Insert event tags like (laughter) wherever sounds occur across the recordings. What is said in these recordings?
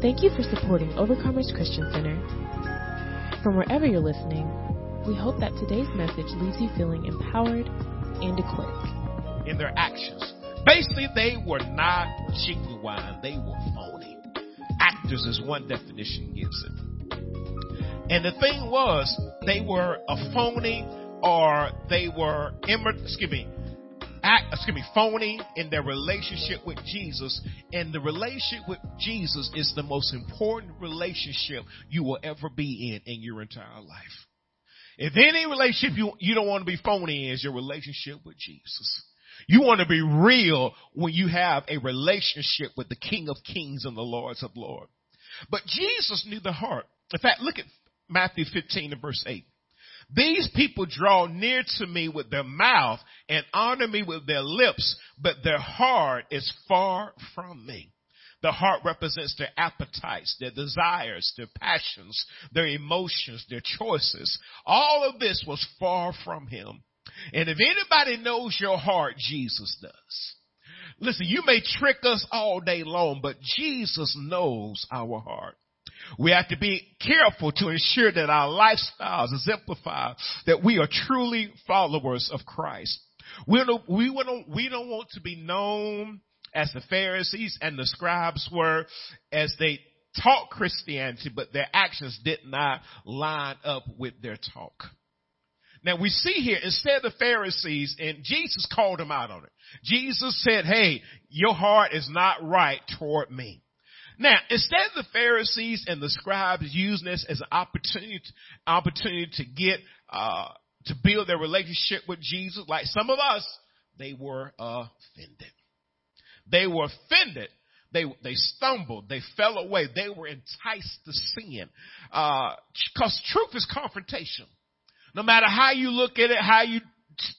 Thank you for supporting Overcomers Christian Center. From wherever you're listening, we hope that today's message leaves you feeling empowered and equipped. In their actions. Basically, they were not genuine. They were phony. Actors is one definition gives it. And the thing was, they were a phony or they were, excuse me, act, excuse me, phony in their relationship with Jesus. And the relationship with Jesus is the most important relationship you will ever be in in your entire life. If any relationship you, you don't want to be phony in is your relationship with Jesus. You want to be real when you have a relationship with the King of Kings and the Lords of Lords. But Jesus knew the heart. In fact, look at Matthew 15 and verse 8. These people draw near to me with their mouth and honor me with their lips, but their heart is far from me. The heart represents their appetites, their desires, their passions, their emotions, their choices. All of this was far from him. And if anybody knows your heart, Jesus does. Listen, you may trick us all day long, but Jesus knows our heart. We have to be careful to ensure that our lifestyles exemplify that we are truly followers of Christ. We don't, we don't, we don't want to be known as the Pharisees and the scribes were as they taught Christianity, but their actions did not line up with their talk. Now we see here, instead of the Pharisees, and Jesus called them out on it. Jesus said, hey, your heart is not right toward me. Now, instead of the Pharisees and the scribes using this as an opportunity, opportunity to get, uh, to build their relationship with Jesus, like some of us, they were offended. They were offended. They, they stumbled. They fell away. They were enticed to sin. Uh, cause truth is confrontation. No matter how you look at it, how you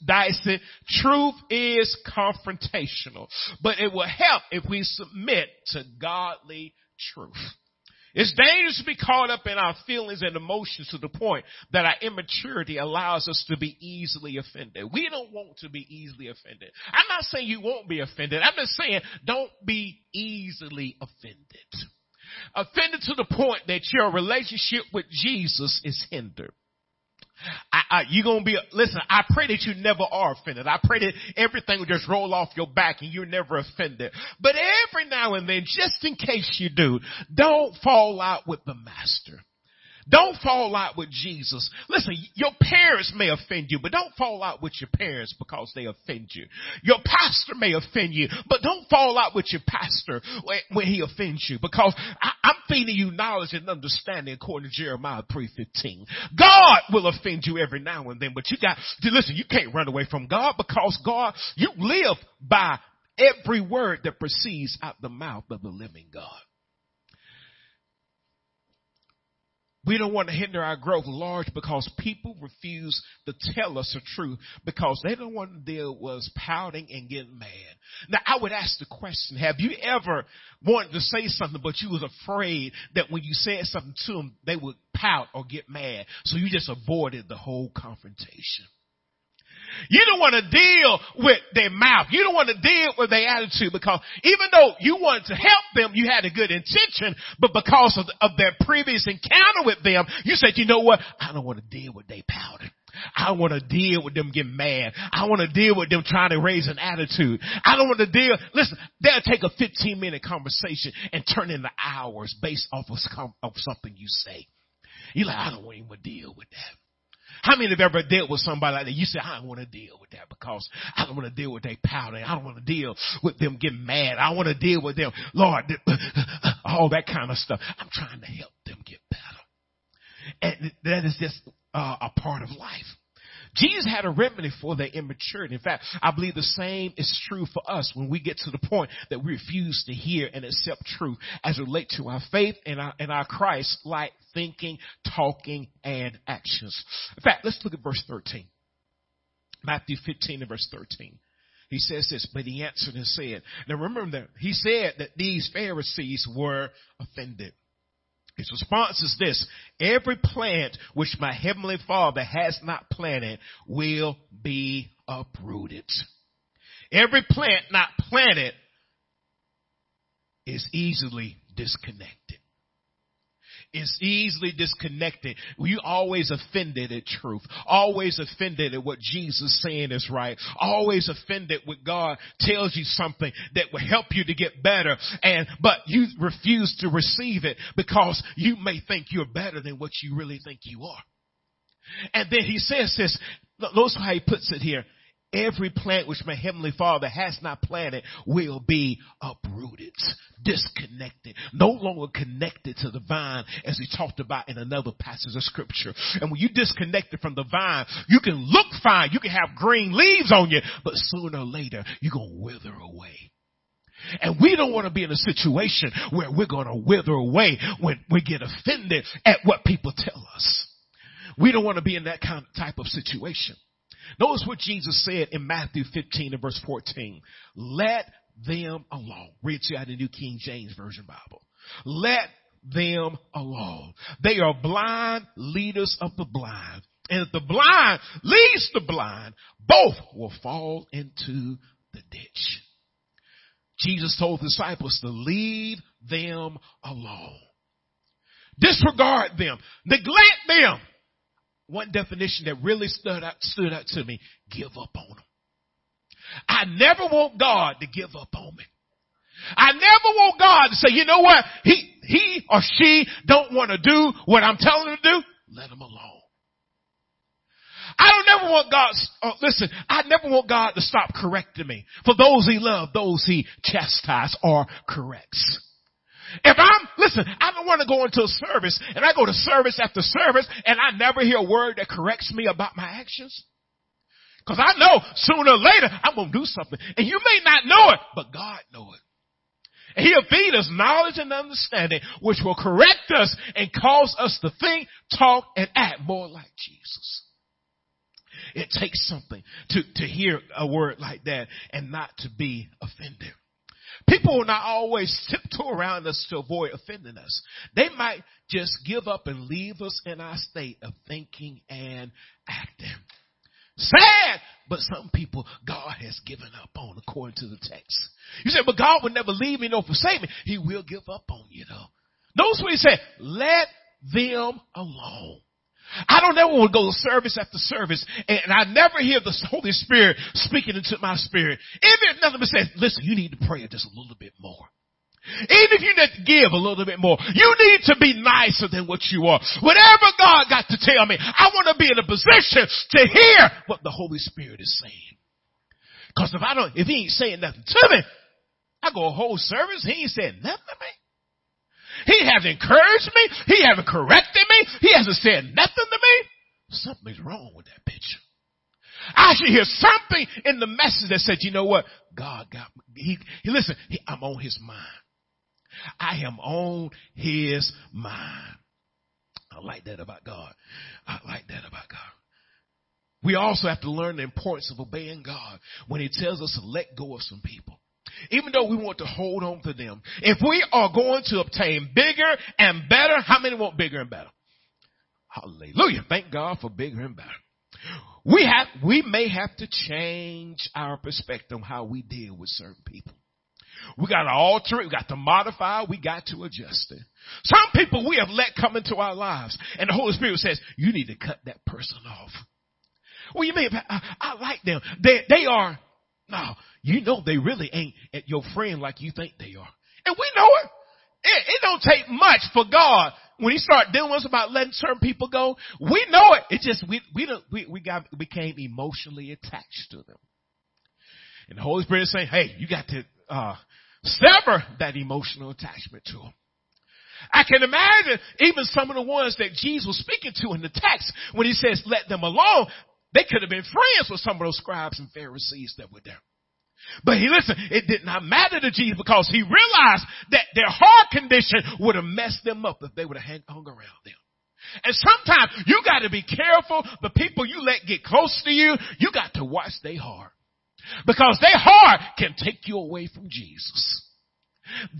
it, truth is confrontational. But it will help if we submit to godly truth. It's dangerous to be caught up in our feelings and emotions to the point that our immaturity allows us to be easily offended. We don't want to be easily offended. I'm not saying you won't be offended. I'm just saying don't be easily offended. Offended to the point that your relationship with Jesus is hindered. I, I, you gonna be, listen, I pray that you never are offended. I pray that everything will just roll off your back and you're never offended. But every now and then, just in case you do, don't fall out with the master. Don't fall out with Jesus. Listen, your parents may offend you, but don't fall out with your parents because they offend you. Your pastor may offend you, but don't fall out with your pastor when he offends you because I, am feeding you knowledge and understanding according to Jeremiah 3.15. God will offend you every now and then, but you got listen, you can't run away from God because God, you live by every word that proceeds out the mouth of the living God. We don't want to hinder our growth large because people refuse to tell us the truth because they don't want to deal with pouting and getting mad. Now I would ask the question, have you ever wanted to say something but you was afraid that when you said something to them, they would pout or get mad. So you just avoided the whole confrontation. You don't want to deal with their mouth. You don't want to deal with their attitude because even though you wanted to help them, you had a good intention, but because of, of their previous encounter with them, you said, you know what? I don't want to deal with their powder. I want to deal with them getting mad. I want to deal with them trying to raise an attitude. I don't want to deal. Listen, they'll take a 15 minute conversation and turn into hours based off of, of something you say. You're like, I don't want to deal with that. How many have ever dealt with somebody like that? You say, I don't want to deal with that because I don't want to deal with their pouting. I don't want to deal with them getting mad. I want to deal with them, Lord, (laughs) all that kind of stuff. I'm trying to help them get better. And that is just uh, a part of life. Jesus had a remedy for their immaturity. In fact, I believe the same is true for us when we get to the point that we refuse to hear and accept truth as relate to our faith and our, and our Christ-like thinking, talking, and actions. In fact, let's look at verse 13. Matthew 15 and verse 13. He says this, but he answered and said, now remember that he said that these Pharisees were offended. His response is this, every plant which my heavenly father has not planted will be uprooted. Every plant not planted is easily disconnected. Is easily disconnected. You always offended at truth. Always offended at what Jesus saying is right. Always offended when God tells you something that will help you to get better. And, but you refuse to receive it because you may think you're better than what you really think you are. And then he says this, notice how he puts it here. Every plant which my heavenly father has not planted will be uprooted, disconnected, no longer connected to the vine as he talked about in another passage of scripture. And when you disconnected from the vine, you can look fine, you can have green leaves on you, but sooner or later you're going to wither away. And we don't want to be in a situation where we're going to wither away when we get offended at what people tell us. We don't want to be in that kind of type of situation. Notice what Jesus said in Matthew 15 and verse 14. Let them alone. Read to you out the New King James Version Bible. Let them alone. They are blind leaders of the blind. And if the blind leads the blind, both will fall into the ditch. Jesus told the disciples to leave them alone. Disregard them. Neglect them one definition that really stood out, stood out to me, give up on them. I never want God to give up on me. I never want God to say, you know what? He, he or she don't want to do what I'm telling them to do. Let them alone. I don't never want God, oh, listen, I never want God to stop correcting me. For those he loves, those he chastises or corrects. If I'm, listen, I don't want to go into a service and I go to service after service and I never hear a word that corrects me about my actions. Cause I know sooner or later I'm going to do something and you may not know it, but God know it. And he'll feed us knowledge and understanding, which will correct us and cause us to think, talk, and act more like Jesus. It takes something to, to hear a word like that and not to be offended. People will not always tiptoe around us to avoid offending us. They might just give up and leave us in our state of thinking and acting. Sad, but some people God has given up on according to the text. You say, but God will never leave me nor forsake me. He will give up on you though. Notice what he said, let them alone. I don't ever want to go to service after service and I never hear the Holy Spirit speaking into my spirit. Even if nothing but says, listen, you need to pray just a little bit more. Even if you need to give a little bit more, you need to be nicer than what you are. Whatever God got to tell me, I want to be in a position to hear what the Holy Spirit is saying. Cause if I don't, if he ain't saying nothing to me, I go a whole service, he ain't saying nothing to me. He hasn't encouraged me. He hasn't corrected me. He hasn't said nothing to me. Something's wrong with that picture. I should hear something in the message that said, you know what? God got me. He, he listen, he, I'm on his mind. I am on his mind. I like that about God. I like that about God. We also have to learn the importance of obeying God when he tells us to let go of some people. Even though we want to hold on to them. If we are going to obtain bigger and better, how many want bigger and better? Hallelujah. Thank God for bigger and better. We have, we may have to change our perspective on how we deal with certain people. We got to alter it. We got to modify. We got to adjust it. Some people we have let come into our lives and the Holy Spirit says, you need to cut that person off. Well, you mean, I, I like them. They, they are, no, you know they really ain't your friend like you think they are. And we know it. It, it don't take much for God when He start dealing with us about letting certain people go. We know it. It just we we don't we, we got became emotionally attached to them. And the Holy Spirit is saying, "Hey, you got to uh, sever that emotional attachment to them." I can imagine even some of the ones that Jesus was speaking to in the text when he says, let them alone, they could have been friends with some of those scribes and Pharisees that were there. But he listen, it did not matter to Jesus because he realized that their heart condition would have messed them up if they would have hung around them. And sometimes you got to be careful. The people you let get close to you, you got to watch their heart. Because their heart can take you away from Jesus.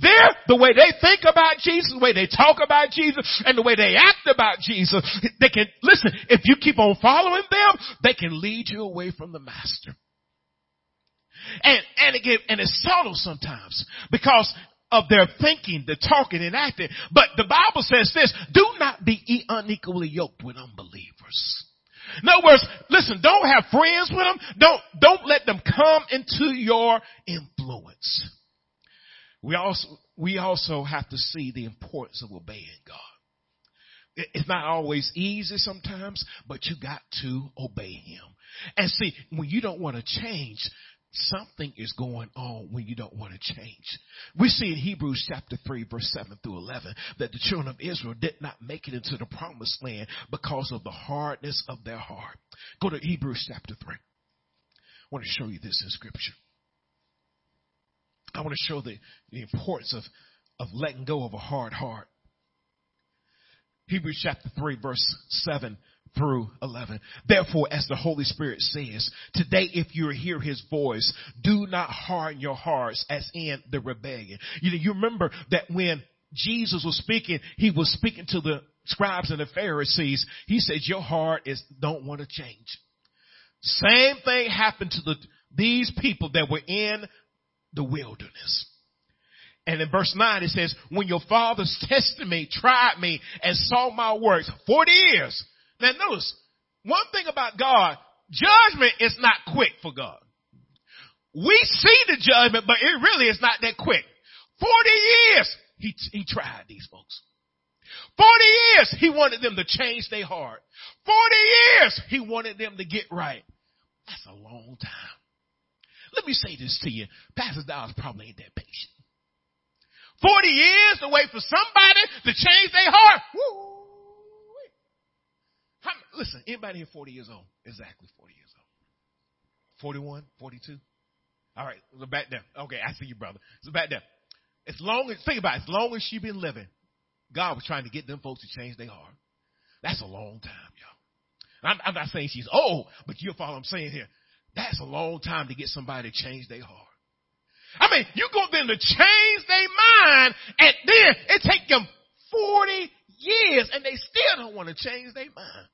They're, the way they think about Jesus, the way they talk about Jesus, and the way they act about Jesus, they can, listen, if you keep on following them, they can lead you away from the master. And, and again, and it's subtle sometimes because of their thinking, the talking and acting. But the Bible says this, do not be unequally yoked with unbelievers. In other words, listen, don't have friends with them. Don't, don't let them come into your influence. We also, we also have to see the importance of obeying God. It's not always easy sometimes, but you got to obey Him. And see, when you don't want to change, something is going on when you don't want to change. We see in Hebrews chapter 3 verse 7 through 11 that the children of Israel did not make it into the promised land because of the hardness of their heart. Go to Hebrews chapter 3. I want to show you this in scripture. I want to show the, the importance of, of letting go of a hard heart. Hebrews chapter 3 verse 7 through 11. Therefore, as the Holy Spirit says, today if you hear his voice, do not harden your hearts as in the rebellion. You know, you remember that when Jesus was speaking, he was speaking to the scribes and the Pharisees. He said, your heart is, don't want to change. Same thing happened to the, these people that were in the wilderness. And in verse 9 it says, when your fathers (laughs) tested me, tried me, and saw my works 40 years, now notice, one thing about God, judgment is not quick for God. We see the judgment, but it really is not that quick. 40 years he, he tried these folks. 40 years he wanted them to change their heart. 40 years he wanted them to get right. That's a long time. Let me say this to you. Pastor Dobbs probably ain't that patient. 40 years to wait for somebody to change their heart. Woo. Listen, anybody here 40 years old? Exactly 40 years old. 41, 42? All right, look back there. Okay, I see you, brother. So back there. As long as, think about it, as long as she been living, God was trying to get them folks to change their heart. That's a long time, y'all. I'm, I'm not saying she's old, but you follow what I'm saying here. That's a long time to get somebody to change their heart. I mean, you go them to change their mind, and then it take them 40 years and they still don't want to change their mind.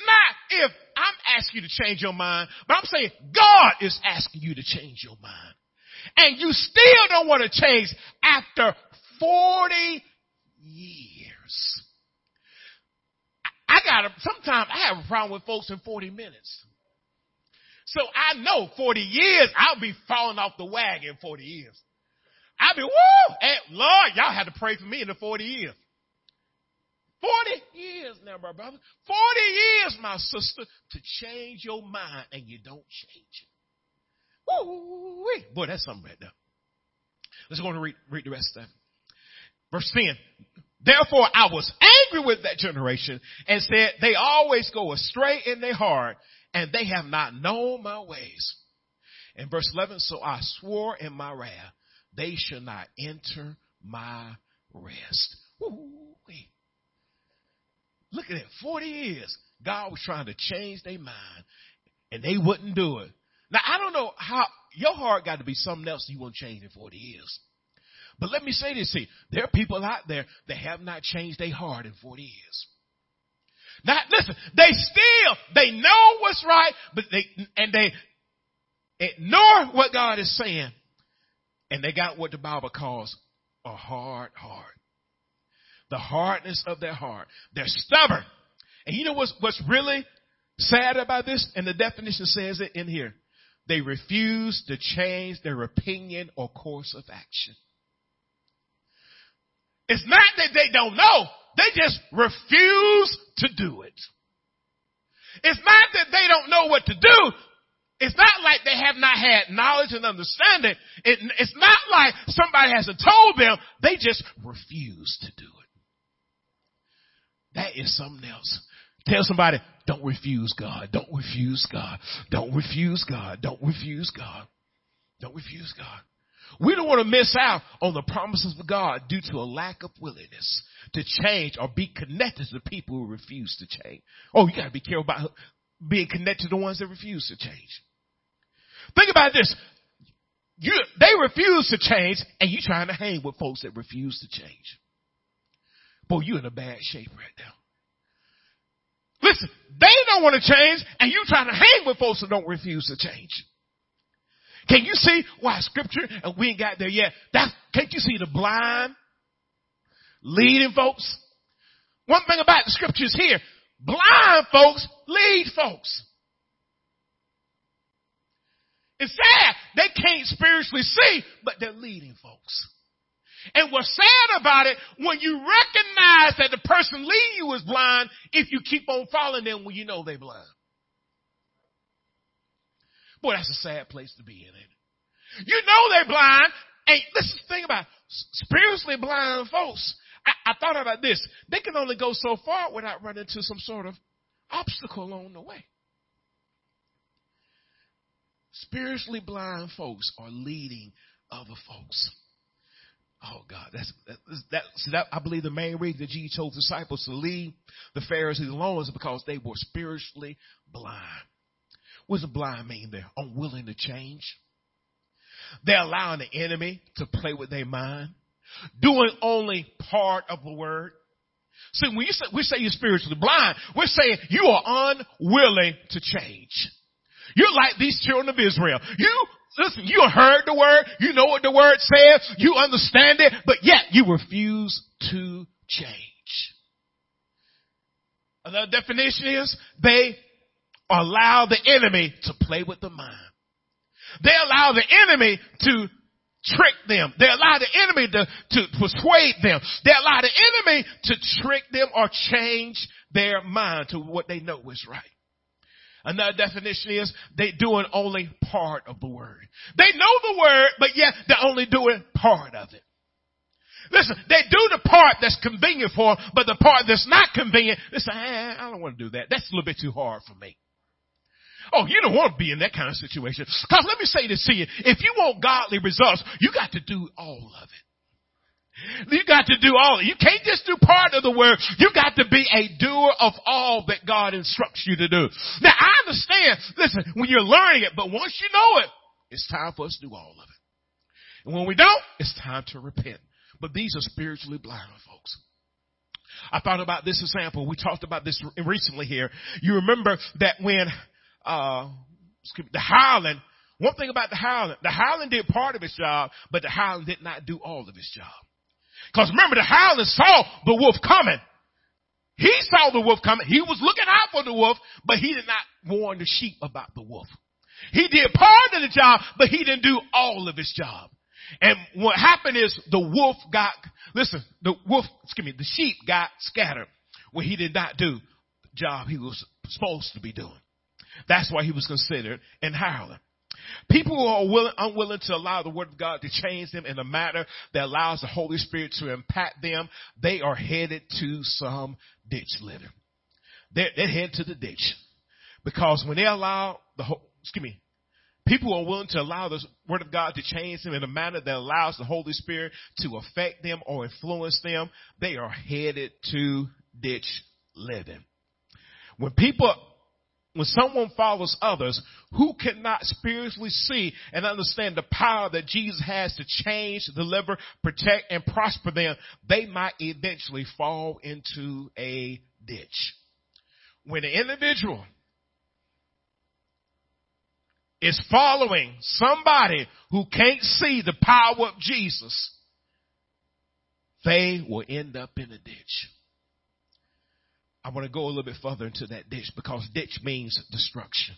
Not if I'm asking you to change your mind, but I'm saying God is asking you to change your mind. And you still don't want to change after 40 years. I got a, sometimes I have a problem with folks in 40 minutes. So I know 40 years, I'll be falling off the wagon 40 years. I'll be, woo! And Lord, y'all had to pray for me in the 40 years. 40 years now, my brother. 40 years, my sister, to change your mind and you don't change it. Woo, boy, that's something right there. Let's go and read, read the rest of that. Verse 10. Therefore I was angry with that generation and said, they always go astray in their heart and they have not known my ways. In verse 11, so I swore in my wrath, they shall not enter my rest. Woo-wee. Look at it. 40 years. God was trying to change their mind and they wouldn't do it. Now, I don't know how your heart got to be something else you want to change in 40 years. But let me say this here. There are people out there that have not changed their heart in 40 years. Now, listen, they still, they know what's right, but they, and they ignore what God is saying. And they got what the Bible calls a hard heart the hardness of their heart. They're stubborn. And you know what's, what's really sad about this? And the definition says it in here. They refuse to change their opinion or course of action. It's not that they don't know. They just refuse to do it. It's not that they don't know what to do. It's not like they have not had knowledge and understanding. It, it's not like somebody hasn't told them. They just refuse to do it. That is something else. Tell somebody, don't refuse God. Don't refuse God. Don't refuse God. Don't refuse God. Don't refuse God. We don't want to miss out on the promises of God due to a lack of willingness to change or be connected to the people who refuse to change. Oh, you gotta be careful about being connected to the ones that refuse to change. Think about this. You, they refuse to change and you trying to hang with folks that refuse to change. Boy, you're in a bad shape right now. Listen, they don't want to change and you trying to hang with folks that don't refuse to change. Can you see why scripture, and we ain't got there yet, that, can't you see the blind leading folks? One thing about the scriptures here, blind folks lead folks. It's sad. They can't spiritually see, but they're leading folks. And what's sad about it, when you recognize that the person leading you is blind, if you keep on following them when you know they're blind. Boy, that's a sad place to be in it. You know they're blind, and this is the thing about spiritually blind folks. I, I thought about this. They can only go so far without running into some sort of obstacle along the way. Spiritually blind folks are leading other folks. Oh God, that's that. that that I believe the main reason that Jesus chose disciples to leave the Pharisees alone is because they were spiritually blind. What a blind mean? They're unwilling to change. They're allowing the enemy to play with their mind, doing only part of the word. See, when you say, we say you're spiritually blind, we're saying you are unwilling to change. You're like these children of Israel. You listen, you heard the word, you know what the word says, you understand it, but yet you refuse to change. Another definition is they allow the enemy to play with the mind. They allow the enemy to trick them. They allow the enemy to, to persuade them. They allow the enemy to trick them or change their mind to what they know is right. Another definition is they doing only part of the word. They know the word, but yet they're only doing part of it. Listen, they do the part that's convenient for them, but the part that's not convenient, they say, eh, I don't want to do that. That's a little bit too hard for me. Oh, you don't want to be in that kind of situation. Cause let me say this to you. If you want godly results, you got to do all of it. You got to do all. You can't just do part of the work. You got to be a doer of all that God instructs you to do. Now I understand, listen, when you're learning it, but once you know it, it's time for us to do all of it. And when we don't, it's time to repent. But these are spiritually blind folks. I thought about this example. We talked about this recently here. You remember that when, uh, the hireling, one thing about the hireling, the hireling did part of his job, but the hireling did not do all of his job. Because remember, the hireling saw the wolf coming. He saw the wolf coming. He was looking out for the wolf, but he did not warn the sheep about the wolf. He did part of the job, but he didn't do all of his job. And what happened is the wolf got, listen, the wolf, excuse me, the sheep got scattered where he did not do the job he was supposed to be doing. That's why he was considered an hireling. People who are willing, unwilling to allow the word of God to change them in a manner that allows the Holy Spirit to impact them, they are headed to some ditch litter. They're, they're headed to the ditch. Because when they allow the, whole, excuse me, people are willing to allow the word of God to change them in a manner that allows the Holy Spirit to affect them or influence them, they are headed to ditch living. When people when someone follows others who cannot spiritually see and understand the power that Jesus has to change, deliver, protect, and prosper them, they might eventually fall into a ditch. When an individual is following somebody who can't see the power of Jesus, they will end up in a ditch. I want to go a little bit further into that ditch because ditch means destruction.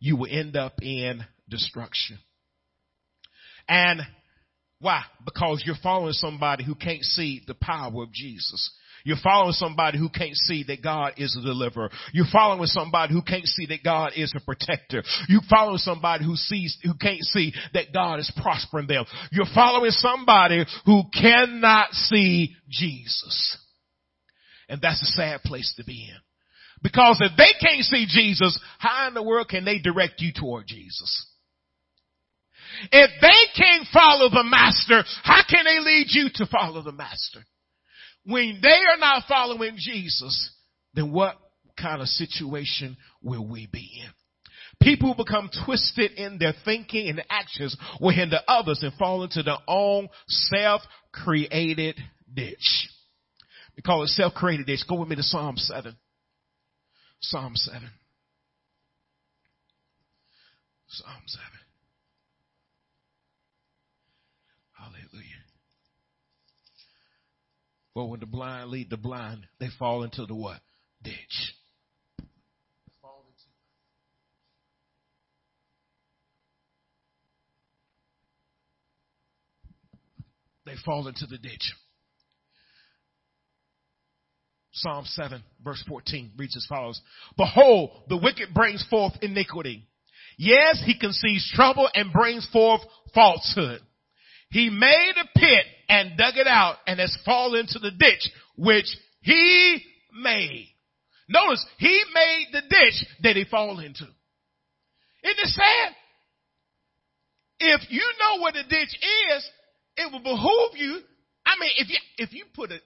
You will end up in destruction. And why? Because you're following somebody who can't see the power of Jesus. You're following somebody who can't see that God is a deliverer. You're following somebody who can't see that God is a protector. You're following somebody who sees, who can't see that God is prospering them. You're following somebody who cannot see Jesus. And that's a sad place to be in. Because if they can't see Jesus, how in the world can they direct you toward Jesus? If they can't follow the master, how can they lead you to follow the master? When they are not following Jesus, then what kind of situation will we be in? People become twisted in their thinking and actions will hinder others and fall into their own self-created ditch. They call it self-created days. Go with me to Psalm 7. Psalm 7. Psalm 7. Hallelujah. But when the blind lead the blind, they fall into the what? Ditch. They fall into the ditch. Psalm 7 verse 14 reads as follows. Behold, the wicked brings forth iniquity. Yes, he conceives trouble and brings forth falsehood. He made a pit and dug it out and has fallen into the ditch which he made. Notice, he made the ditch that he fall into. Isn't it sad? If you know what the ditch is, it will behoove you. I mean, if you, if you put a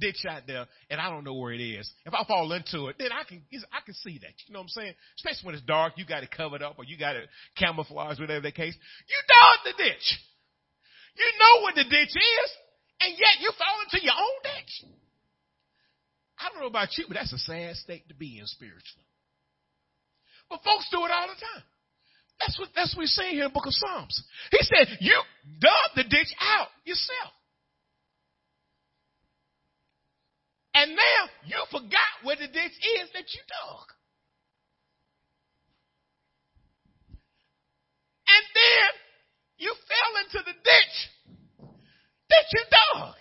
ditch out there and I don't know where it is, if I fall into it, then I can, I can see that. You know what I'm saying? Especially when it's dark, you got it covered up or you got it camouflaged, whatever the case. You dug the ditch. You know what the ditch is, and yet you fall into your own ditch. I don't know about you, but that's a sad state to be in spiritually. But folks do it all the time. That's what that's what we're saying here in the book of Psalms. He said, You dug the ditch out yourself. And now you forgot where the ditch is that you dug. And then you fell into the ditch that you dug.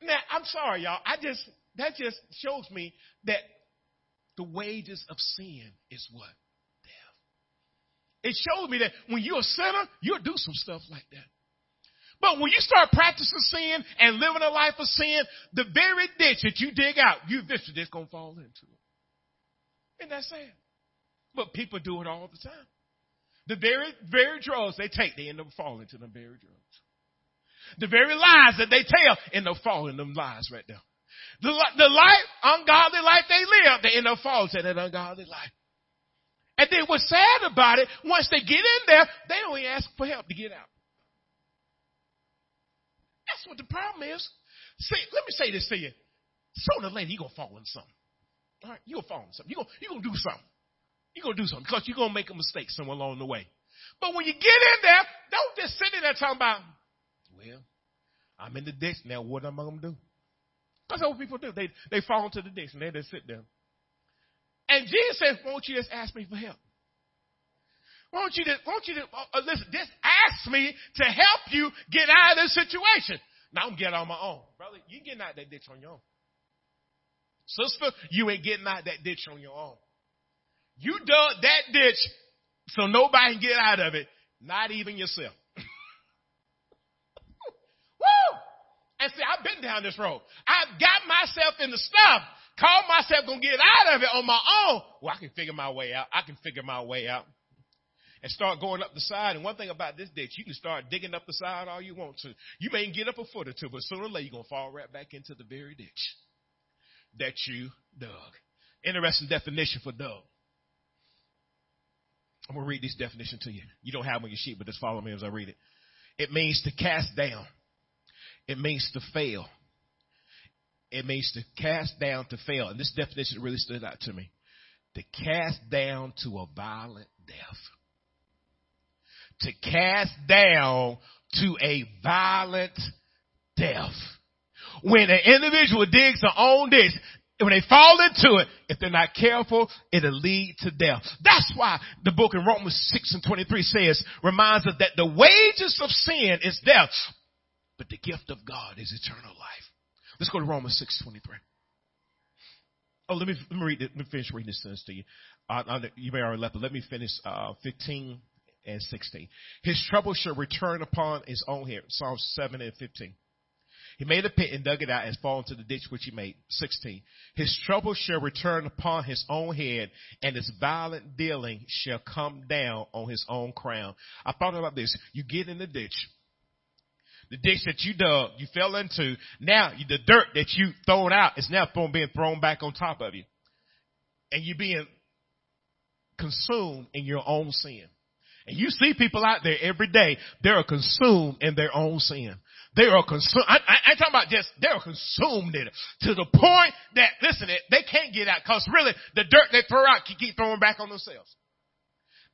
Now, I'm sorry, y'all. I just, that just shows me that the wages of sin is what? Death. It shows me that when you're a sinner, you'll do some stuff like that. But when you start practicing sin and living a life of sin, the very ditch that you dig out, you eventually just gonna fall into it. Isn't that sad? But people do it all the time. The very, very drugs they take, they end up falling into them very drugs. The very lies that they tell end up falling them lies right there. The, the life, ungodly life they live, they end up falling to that ungodly life. And then what's sad about it, once they get in there, they don't ask for help to get out. That's what the problem is. See, let me say this to you. Sooner or later, you're going to fall in something. All right? You're going to fall in something. You're going you're gonna do something. You're going to do something because you're going to make a mistake somewhere along the way. But when you get in there, don't just sit in there talking about, well, I'm in the ditch now. What am I going to do? Because that's what people do. They, they fall into the ditch and they just sit there. And Jesus says, won't you just ask me for help? Won't you just, won't you uh, uh, listen, just ask me to help you get out of this situation. Now I'm getting on my own. Brother, you getting out that ditch on your own. Sister, you ain't getting out that ditch on your own. You dug that ditch so nobody can get out of it, not even yourself. (laughs) Woo! And see, I've been down this road. I've got myself in the stuff call myself gonna get out of it on my own. Well, I can figure my way out. I can figure my way out. And start going up the side. And one thing about this ditch, you can start digging up the side all you want to. You may get up a foot or two, but sooner or later you're gonna fall right back into the very ditch that you dug. Interesting definition for dug. I'm gonna read this definition to you. You don't have on your sheet, but just follow me as I read it. It means to cast down. It means to fail. It means to cast down to fail. And this definition really stood out to me. To cast down to a violent death. To cast down to a violent death. When an individual digs their own ditch, when they fall into it, if they're not careful, it'll lead to death. That's why the book in Romans 6 and 23 says, reminds us that the wages of sin is death, but the gift of God is eternal life. Let's go to Romans 6.23. Oh, let me, let me read. Let me finish reading this sentence to you. Uh, you may already left, but let me finish, uh, 15 and 16. His trouble shall return upon his own head. Psalms 7 and 15. He made a pit and dug it out and fall into the ditch which he made. 16. His trouble shall return upon his own head and his violent dealing shall come down on his own crown. I thought about this. You get in the ditch the ditch that you dug, you fell into, now the dirt that you thrown out is now thrown, being thrown back on top of you. And you're being consumed in your own sin. And you see people out there every day, they are consumed in their own sin. They are consumed. I, I, I'm talking about just, they're consumed in it to the point that, listen, it they can't get out because really the dirt they throw out can keep throwing back on themselves.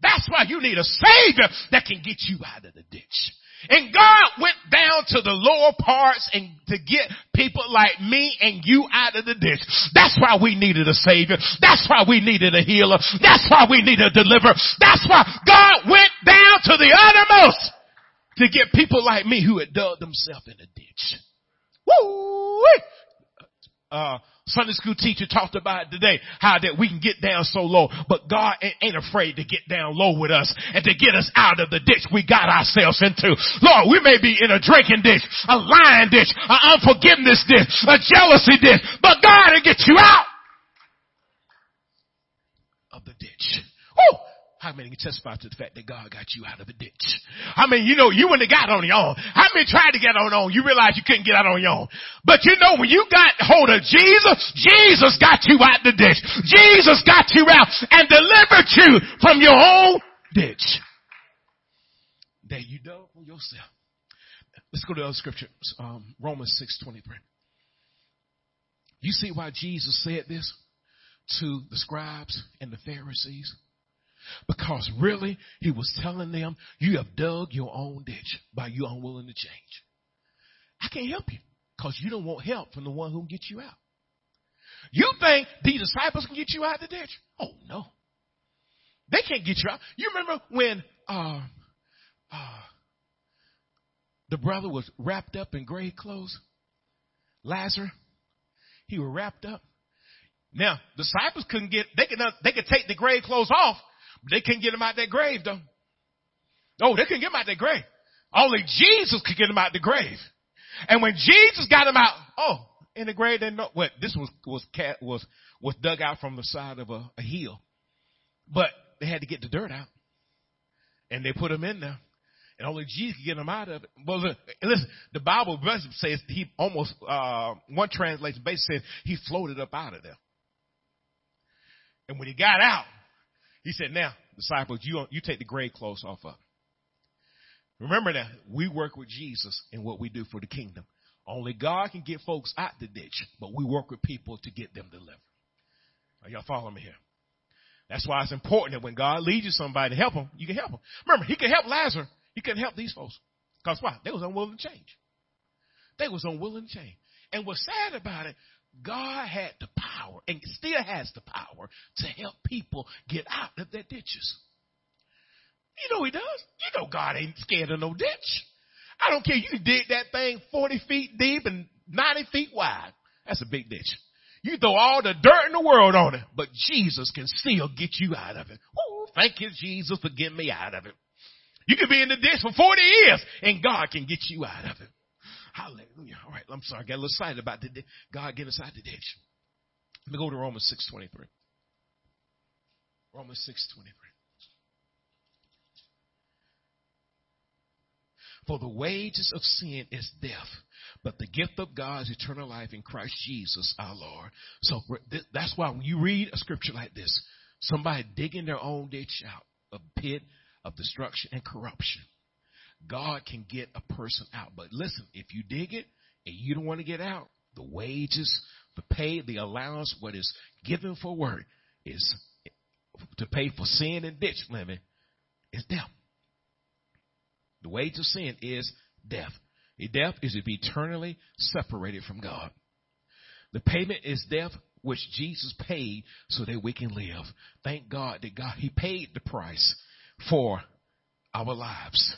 That's why you need a savior that can get you out of the ditch. And God went down to the lower parts and to get people like me and you out of the ditch. That's why we needed a savior. That's why we needed a healer. That's why we needed a deliverer. That's why God went down to the uttermost to get people like me who had dug themselves in a ditch. Woo! Uh, Sunday school teacher talked about today, how that we can get down so low, but God ain't afraid to get down low with us and to get us out of the ditch we got ourselves into. Lord, we may be in a drinking ditch, a lying ditch, an unforgiveness ditch, a jealousy ditch, but God will get you out of the ditch. Woo! How many can testify to the fact that God got you out of a ditch? I mean, you know, you wouldn't have got on your own. How many tried to get on own? You realize you couldn't get out on your own. But you know, when you got hold of Jesus, Jesus got you out the ditch. Jesus got you out and delivered you from your own ditch. There you dug for yourself. Let's go to the scripture, um, Romans six twenty three. You see why Jesus said this to the scribes and the Pharisees? Because really, he was telling them, you have dug your own ditch by you unwilling to change. I can't help you because you don't want help from the one who can get you out. You think these disciples can get you out of the ditch? Oh no. They can't get you out. You remember when uh, uh, the brother was wrapped up in grave clothes? Lazarus, he was wrapped up. Now, disciples couldn't get, they could, they could take the grave clothes off, they couldn't get him out that grave though. No, they couldn't get him out that grave. Only Jesus could get him out the grave. And when Jesus got him out, oh, in the grave, they know what this was was cat was was dug out from the side of a, a hill, but they had to get the dirt out, and they put him in there, and only Jesus could get him out of it. Well, listen, the Bible says he almost uh, one translation basically says he floated up out of there, and when he got out, he said, now, disciples, you, you take the grave clothes off of. Remember that we work with Jesus in what we do for the kingdom. Only God can get folks out the ditch, but we work with people to get them delivered. Are y'all following me here? That's why it's important that when God leads you somebody to help them, you can help them. Remember, he can help Lazarus. He couldn't help these folks. Because why? They was unwilling to change. They was unwilling to change. And what's sad about it, God had the power and still has the power to help people get out of their ditches. You know he does. You know God ain't scared of no ditch. I don't care. You dig that thing 40 feet deep and 90 feet wide. That's a big ditch. You throw all the dirt in the world on it, but Jesus can still get you out of it. Oh, thank you, Jesus, for getting me out of it. You could be in the ditch for 40 years and God can get you out of it. Hallelujah. All right, I'm sorry. I got a little excited about the God get us out the ditch. Let me go to Romans 6.23. Romans 6.23. For the wages of sin is death, but the gift of God is eternal life in Christ Jesus our Lord. So that's why when you read a scripture like this, somebody digging their own ditch out, a pit of destruction and corruption, God can get a person out. But listen, if you dig it and you don't want to get out, the wages, the pay, the allowance, what is given for work is to pay for sin and ditch living is death. The wage of sin is death. Death is to be eternally separated from God. The payment is death, which Jesus paid so that we can live. Thank God that God, He paid the price for our lives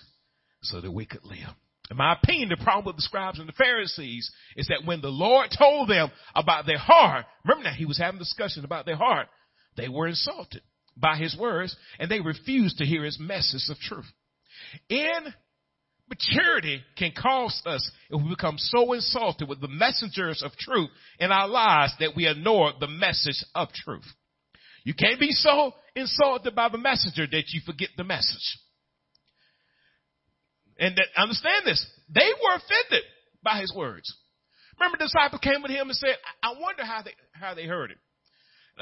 so that we could live. In my opinion, the problem with the scribes and the Pharisees is that when the Lord told them about their heart, remember now he was having discussion about their heart, they were insulted by his words and they refused to hear his message of truth. In maturity can cost us if we become so insulted with the messengers of truth in our lives that we ignore the message of truth. You can't be so insulted by the messenger that you forget the message. And that, understand this. They were offended by his words. Remember the disciple came with him and said, I wonder how they, how they heard it.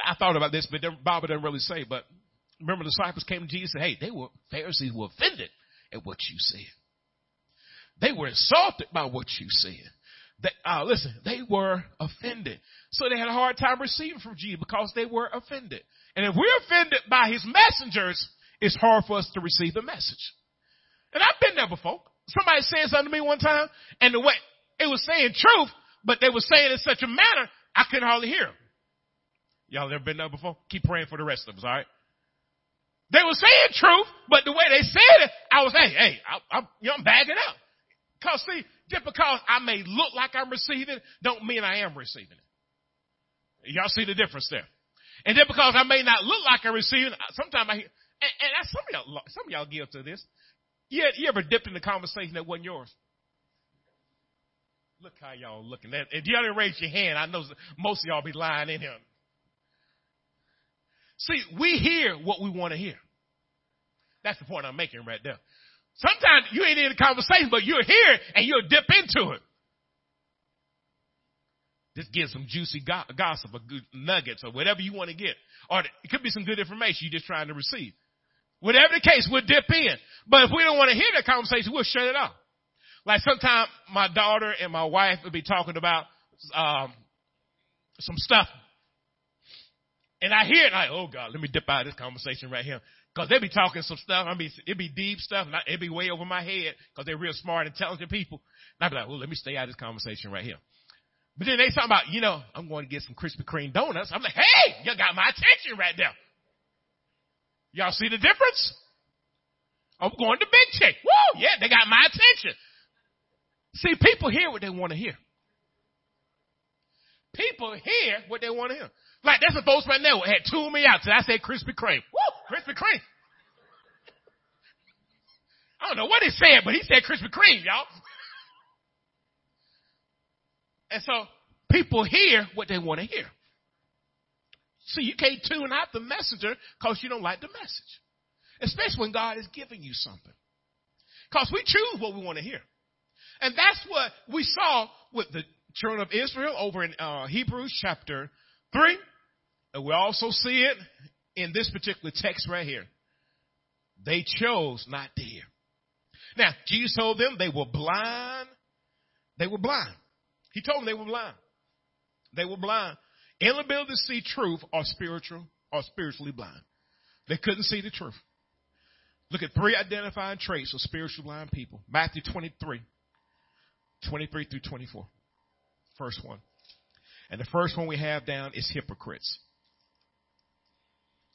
I thought about this, but the Bible doesn't really say, but remember the disciples came to Jesus and said, hey, they were, Pharisees were offended at what you said. They were insulted by what you said. They, uh, listen, they were offended. So they had a hard time receiving from Jesus because they were offended. And if we're offended by his messengers, it's hard for us to receive the message. And I've been there somebody said something to me one time, and the way it was saying truth, but they were saying it in such a manner I couldn't hardly hear them. Y'all ever been there before? Keep praying for the rest of us, all right? They were saying truth, but the way they said it, I was, hey, hey, I, I, you know, I'm bagging up. Cause see, just because I may look like I'm receiving, don't mean I am receiving it. Y'all see the difference there. And just because I may not look like I'm receiving, sometimes I hear, and, and some of y'all, some of y'all give to this. You, you ever dipped in the conversation that wasn't yours? Look how y'all looking. At. If y'all didn't raise your hand, I know most of y'all be lying in here. See, we hear what we want to hear. That's the point I'm making right there. Sometimes you ain't in the conversation, but you'll hear it and you'll dip into it. Just get some juicy gossip or good nuggets or whatever you want to get. Or it could be some good information you're just trying to receive. Whatever the case, we'll dip in. But if we don't want to hear that conversation, we'll shut it off. Like sometimes my daughter and my wife will be talking about um, some stuff and I hear it, like, oh God, let me dip out of this conversation right here. Cause they be talking some stuff. I mean, it'd be deep stuff. And it be way over my head because they're real smart, intelligent people. And I be like, well, let me stay out of this conversation right here. But then they talking about, you know, I'm going to get some Krispy Kreme donuts. I'm like, hey, you got my attention right there. Y'all see the difference? I'm going to Big Chick. Woo! Yeah, they got my attention. See, people hear what they want to hear. People hear what they want to hear. Like that's a folks right now had tuned me out. So I said Krispy Kreme. Woo! Krispy Kreme. I don't know what he said, but he said Krispy Kreme, y'all. and so people hear what they want to hear. So you can't tune out the messenger because you don't like the message. Especially when God is giving you something. Because we choose what we want to hear. And that's what we saw with the children of Israel over in uh, Hebrews chapter 3. And we also see it in this particular text right here. They chose not to hear. Now, Jesus told them they were blind. They were blind. He told them they were blind. They were blind. Inability to see truth or spiritual or spiritually blind. They couldn't see the truth. Look at three identifying traits of spiritual blind people. Matthew 23, 23 through 24. First one. And the first one we have down is hypocrites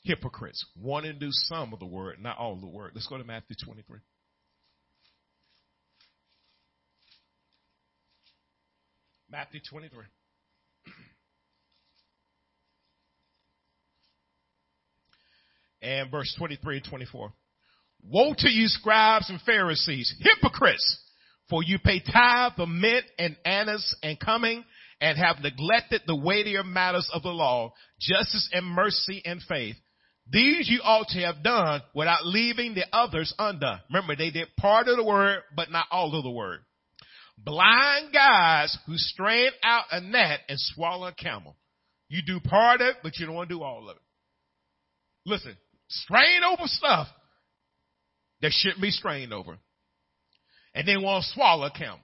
hypocrites, wanting to do some of the word, not all of the word. Let's go to Matthew 23. Matthew 23. And verse 23 and 24. Woe to you scribes and Pharisees, hypocrites, for you pay tithe of mint and anise and cumin and have neglected the weightier matters of the law, justice and mercy and faith. These you ought to have done without leaving the others undone. Remember, they did part of the word, but not all of the word. Blind guys who strain out a gnat and swallow a camel. You do part of it, but you don't want to do all of it. Listen, strain over stuff that shouldn't be strained over. And then want to swallow a camel.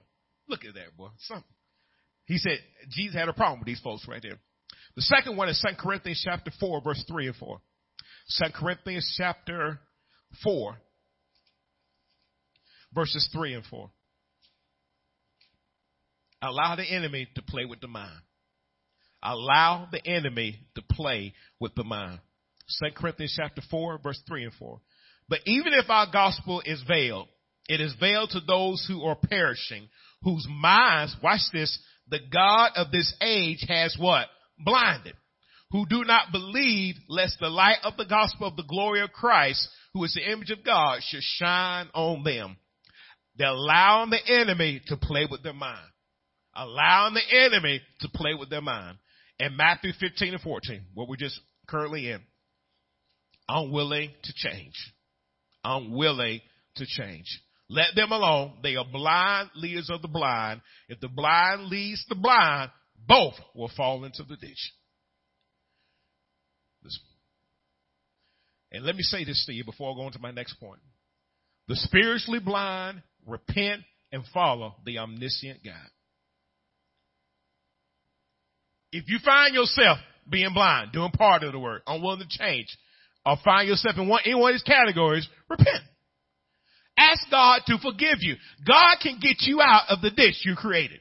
Look at that, boy. Something. He said, Jesus had a problem with these folks right there. The second one is 2 Corinthians chapter 4, verse 3 and 4. 2 Corinthians chapter 4, verses 3 and 4. Allow the enemy to play with the mind. Allow the enemy to play with the mind. 2 Corinthians chapter 4, verse 3 and 4. But even if our gospel is veiled, it is veiled to those who are perishing, whose minds, watch this, the God of this age has what? Blinded who do not believe lest the light of the gospel of the glory of Christ, who is the image of God, should shine on them. They're allowing the enemy to play with their mind. Allowing the enemy to play with their mind. In Matthew 15 and 14, what we're just currently in, unwilling to change. Unwilling to change. Let them alone. They are blind leaders of the blind. If the blind leads the blind, both will fall into the ditch. And let me say this to you before I go on to my next point. The spiritually blind repent and follow the omniscient God. If you find yourself being blind, doing part of the work, unwilling to change, or find yourself in one, in one of these categories, repent. Ask God to forgive you. God can get you out of the ditch you created.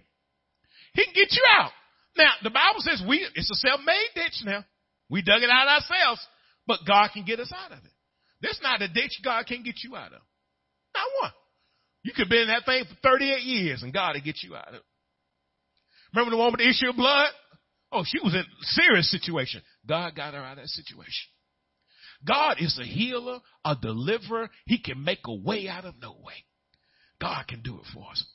He can get you out. Now, the Bible says we, it's a self-made ditch now. We dug it out ourselves, but God can get us out of it. This not a ditch God can't get you out of. Not one. You could be in that thing for 38 years and God will get you out of it. Remember the woman with the issue of blood? Oh, she was in a serious situation. God got her out of that situation. God is a healer, a deliverer. He can make a way out of no way. God can do it for us.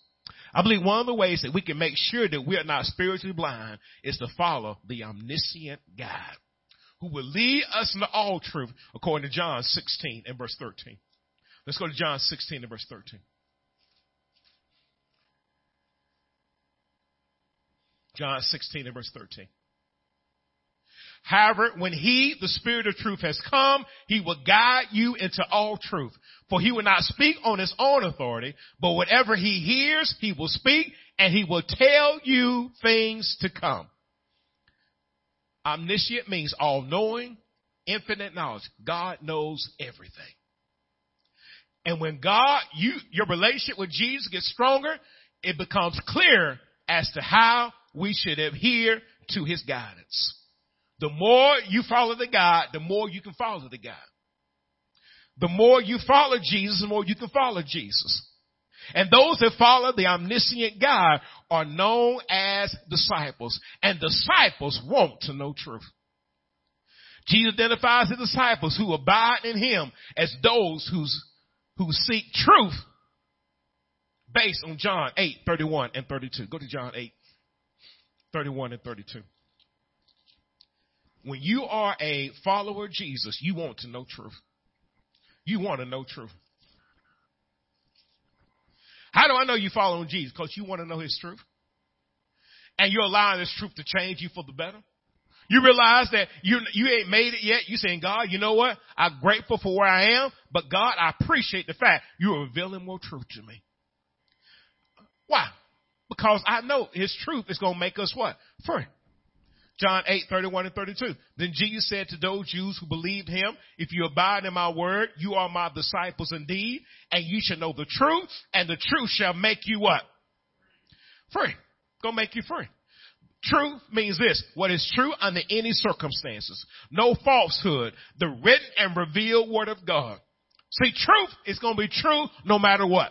I believe one of the ways that we can make sure that we are not spiritually blind is to follow the omniscient God who will lead us into all truth according to John 16 and verse 13. Let's go to John 16 and verse 13. John 16 and verse 13. However, when he, the spirit of truth has come, he will guide you into all truth. For he will not speak on his own authority, but whatever he hears, he will speak and he will tell you things to come. Omniscient means all knowing, infinite knowledge. God knows everything. And when God, you, your relationship with Jesus gets stronger, it becomes clear as to how we should adhere to his guidance. The more you follow the God, the more you can follow the God. The more you follow Jesus, the more you can follow Jesus. And those that follow the omniscient God are known as disciples. And disciples want to know truth. Jesus identifies the disciples who abide in him as those who's, who seek truth based on John 8, 31 and 32. Go to John 8, 31 and 32. When you are a follower of Jesus, you want to know truth. You want to know truth. How do I know you're following Jesus? Because you want to know his truth. And you're allowing this truth to change you for the better. You realize that you, you ain't made it yet. You saying, God, you know what? I'm grateful for where I am, but God, I appreciate the fact you are revealing more truth to me. Why? Because I know his truth is going to make us what? Free. John 8, 31 and 32. Then Jesus said to those Jews who believed him, if you abide in my word, you are my disciples indeed, and you shall know the truth, and the truth shall make you what? Free. Gonna make you free. Truth means this, what is true under any circumstances. No falsehood. The written and revealed word of God. See, truth is gonna be true no matter what.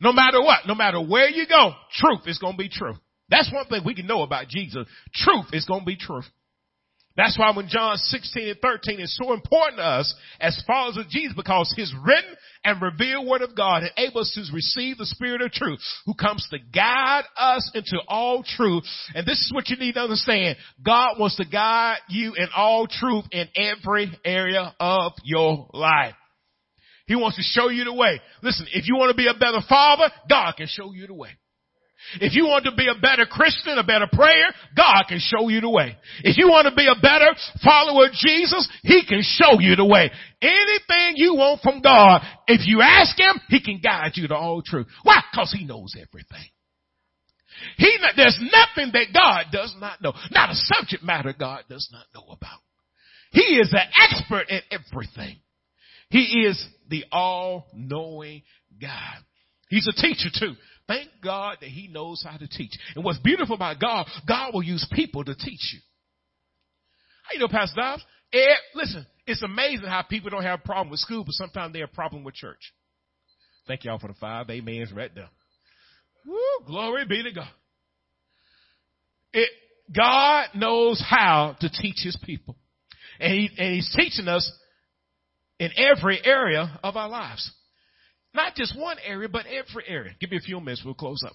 No matter what, no matter where you go, truth is gonna be true. That's one thing we can know about Jesus. Truth is going to be truth. That's why when John 16 and 13 is so important to us as followers of Jesus because his written and revealed word of God enables us to receive the spirit of truth who comes to guide us into all truth. And this is what you need to understand. God wants to guide you in all truth in every area of your life. He wants to show you the way. Listen, if you want to be a better father, God can show you the way. If you want to be a better Christian, a better prayer, God can show you the way. If you want to be a better follower of Jesus, He can show you the way. Anything you want from God, if you ask Him, He can guide you to all truth. Why? Cause He knows everything. He, there's nothing that God does not know. Not a subject matter God does not know about. He is an expert in everything. He is the all-knowing God. He's a teacher too. Thank God that he knows how to teach. And what's beautiful about God, God will use people to teach you. How you know, Pastor Dobbs? Ed, listen, it's amazing how people don't have a problem with school, but sometimes they have a problem with church. Thank y'all for the five amens right there. Woo, glory be to God. It, God knows how to teach his people. And, he, and he's teaching us in every area of our lives. Not just one area, but every area. Give me a few minutes, we'll close up.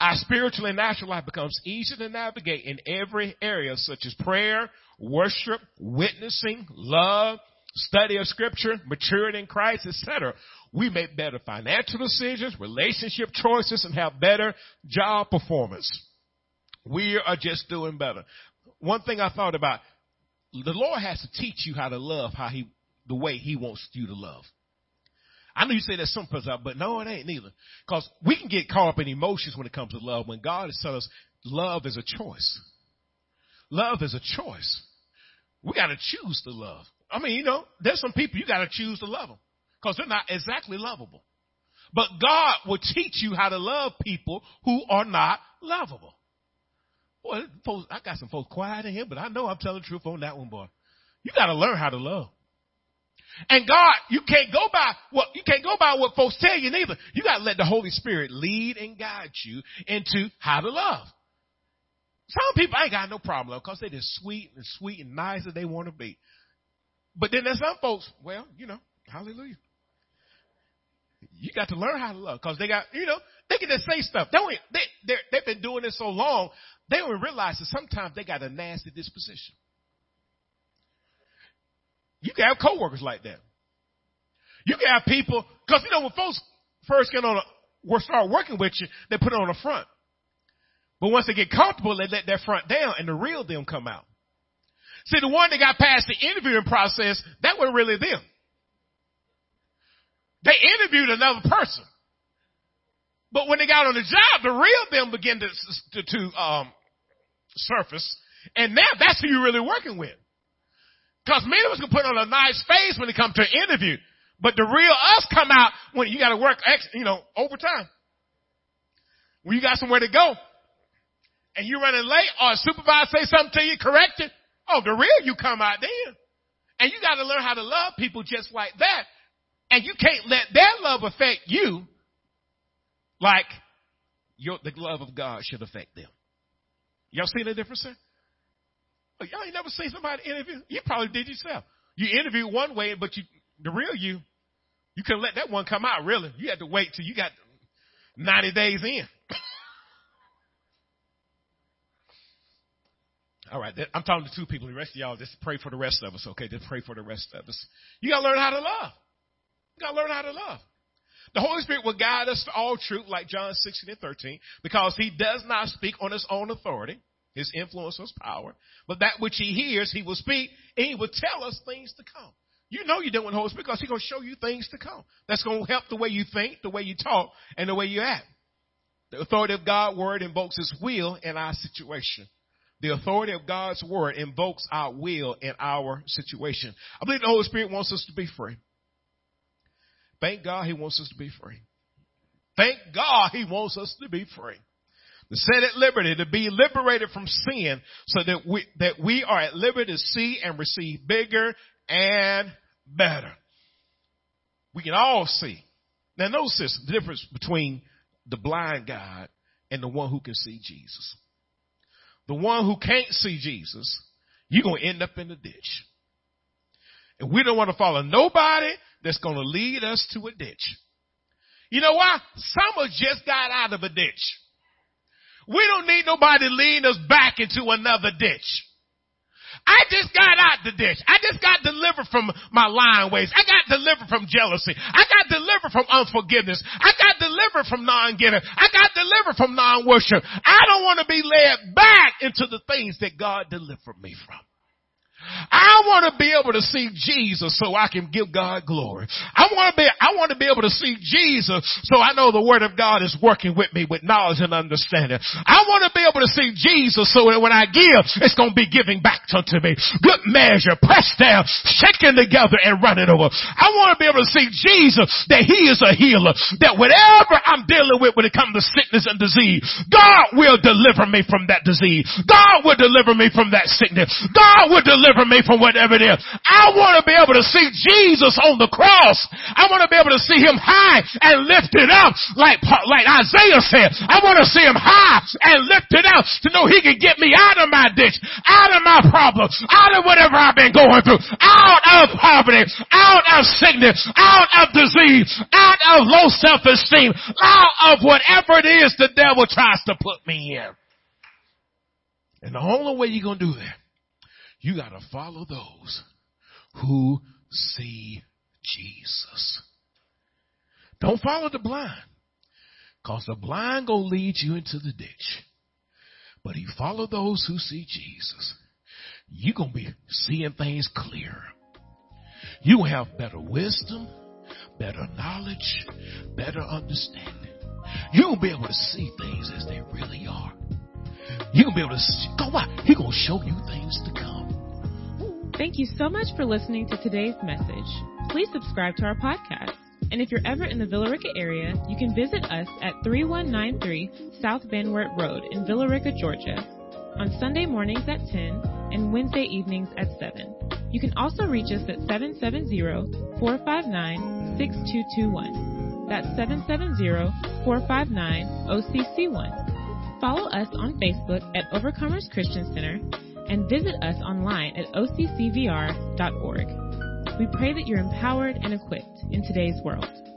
Our spiritual and natural life becomes easier to navigate in every area such as prayer, worship, witnessing, love, study of scripture, maturity in Christ, etc. We make better financial decisions, relationship choices, and have better job performance. We are just doing better. One thing I thought about, the Lord has to teach you how to love how he, the way he wants you to love. I know you say that some person, but no, it ain't neither. Because we can get caught up in emotions when it comes to love. When God is telling us love is a choice. Love is a choice. We got to choose to love. I mean, you know, there's some people you got to choose to love them because they're not exactly lovable. But God will teach you how to love people who are not lovable. Boy, folks, I got some folks quiet in here, but I know I'm telling the truth on that one, boy. You got to learn how to love. And God, you can't go by what you can't go by what folks tell you neither. You got to let the Holy Spirit lead and guide you into how to love. Some people I ain't got no problem because they just sweet and sweet and nice as they want to be. But then there's some folks, well, you know, hallelujah. You got to learn how to love because they got, you know, they can just say stuff. They they, they've been doing this so long, they don't realize that sometimes they got a nasty disposition. You can have coworkers like that. You can have people, because you know when folks first get on a, will start working with you, they put it on the front. But once they get comfortable, they let that front down and the real them come out. See, the one that got past the interviewing process, that wasn't really them. They interviewed another person. But when they got on the job, the real them began to, to, to um, surface. And now that's who you're really working with. Because many of us can put on a nice face when it comes to an interview. But the real us come out when you got to work, ex, you know, overtime. When you got somewhere to go and you're running late or a supervisor say something to you, correct it. Oh, the real you come out then. And you got to learn how to love people just like that. And you can't let their love affect you like your, the love of God should affect them. Y'all see the difference there? Y'all ain't never seen somebody interview. You probably did yourself. You interview one way, but you, the real you, you couldn't let that one come out really. You had to wait till you got 90 days in. (laughs) All right, I'm talking to two people. The rest of y'all just pray for the rest of us, okay? Just pray for the rest of us. You gotta learn how to love. You gotta learn how to love. The Holy Spirit will guide us to all truth, like John 16 and 13, because He does not speak on His own authority. His influence was power. But that which he hears, he will speak, and he will tell us things to come. You know you're doing Holy Spirit because he's going to show you things to come. That's going to help the way you think, the way you talk, and the way you act. The authority of God's word invokes his will in our situation. The authority of God's word invokes our will in our situation. I believe the Holy Spirit wants us to be free. Thank God he wants us to be free. Thank God he wants us to be free set at liberty, to be liberated from sin so that we, that we are at liberty to see and receive bigger and better. We can all see. Now notice this, the difference between the blind God and the one who can see Jesus. The one who can't see Jesus, you're going to end up in the ditch. And we don't want to follow nobody that's going to lead us to a ditch. You know why? Some of just got out of a ditch. We don't need nobody leading us back into another ditch. I just got out the ditch. I just got delivered from my lying ways. I got delivered from jealousy. I got delivered from unforgiveness. I got delivered from non-giving. I got delivered from non-worship. I don't want to be led back into the things that God delivered me from. I want to be able to see Jesus so I can give God glory. I want to be, I want to be able to see Jesus so I know the word of God is working with me with knowledge and understanding. I want to be able to see Jesus so that when I give, it's going to be giving back unto me. Good measure, pressed down, shaken together and running over. I want to be able to see Jesus that he is a healer, that whatever I'm dealing with when it comes to sickness and disease, God will deliver me from that disease. God will deliver me from that sickness. God will deliver deliver me from whatever it is. I want to be able to see Jesus on the cross. I want to be able to see him high and lifted up like, like Isaiah said. I want to see him high and lifted up to know he can get me out of my ditch, out of my problems, out of whatever I've been going through, out of poverty, out of sickness, out of disease, out of low self-esteem, out of whatever it is the devil tries to put me in. And the only way you're going to do that you got to follow those who see Jesus. Don't follow the blind. Cause the blind gonna lead you into the ditch. But if you follow those who see Jesus. You're gonna be seeing things clearer. You will have better wisdom, better knowledge, better understanding. You'll be able to see things as they really are. You'll be able to see, go out. He's gonna show you things to come. Thank you so much for listening to today's message. Please subscribe to our podcast. And if you're ever in the Villa Rica area, you can visit us at 3193 South Van Wert Road in Villa Rica, Georgia, on Sunday mornings at 10 and Wednesday evenings at 7. You can also reach us at 770-459-6221. That's 770-459-OCC1. Follow us on Facebook at Overcomers Christian Center and visit us online at occvr.org. We pray that you're empowered and equipped in today's world.